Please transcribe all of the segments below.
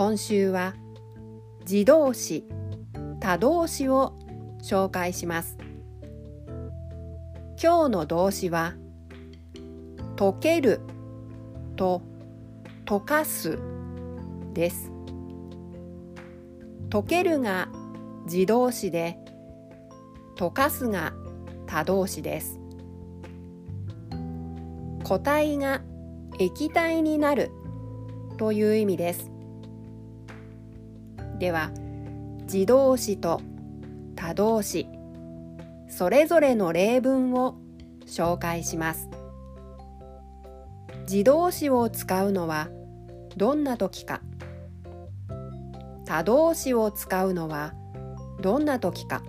今週は自動詞他動詞を紹介します。今日の動詞は溶けると溶かすです。溶けるが自動詞で溶かすが他動詞です。固体が液体になるという意味です。では自動詞と他動詞それぞれの例文を紹介します。自動詞を使うのはどんな時か。他動詞を使うのはどんな時か。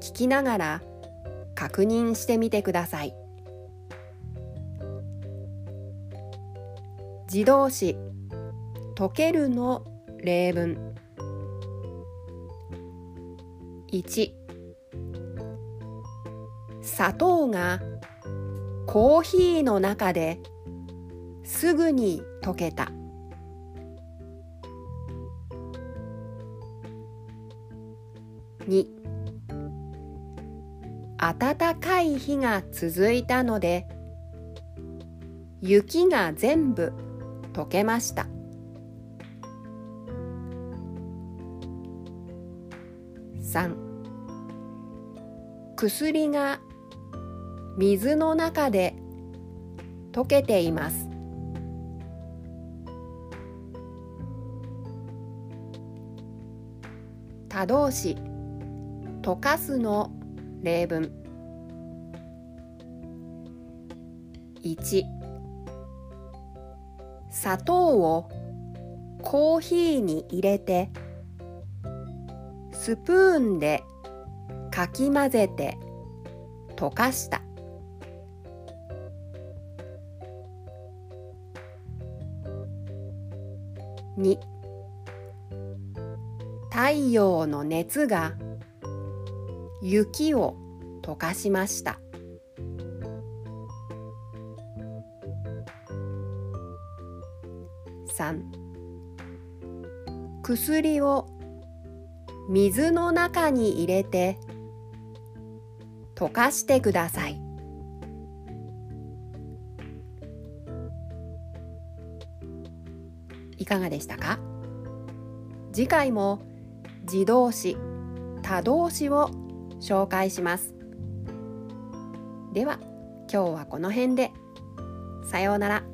聞きながら確認してみてください。自動詞溶けるの例文。1砂糖がコーヒーの中ですぐに溶けた。2暖かい日が続いたので雪が全部溶けました。3薬が水の中で溶けています。他動詞。溶かすの例文。1砂糖をコーヒーに入れてスプーンでかき混ぜて溶かした。2太陽の熱が雪を溶かしました。3薬を水の中に入れて溶かしてください。いかがでしたか？次回も自動詞他動詞を紹介します。では今日はこの辺で。さようなら。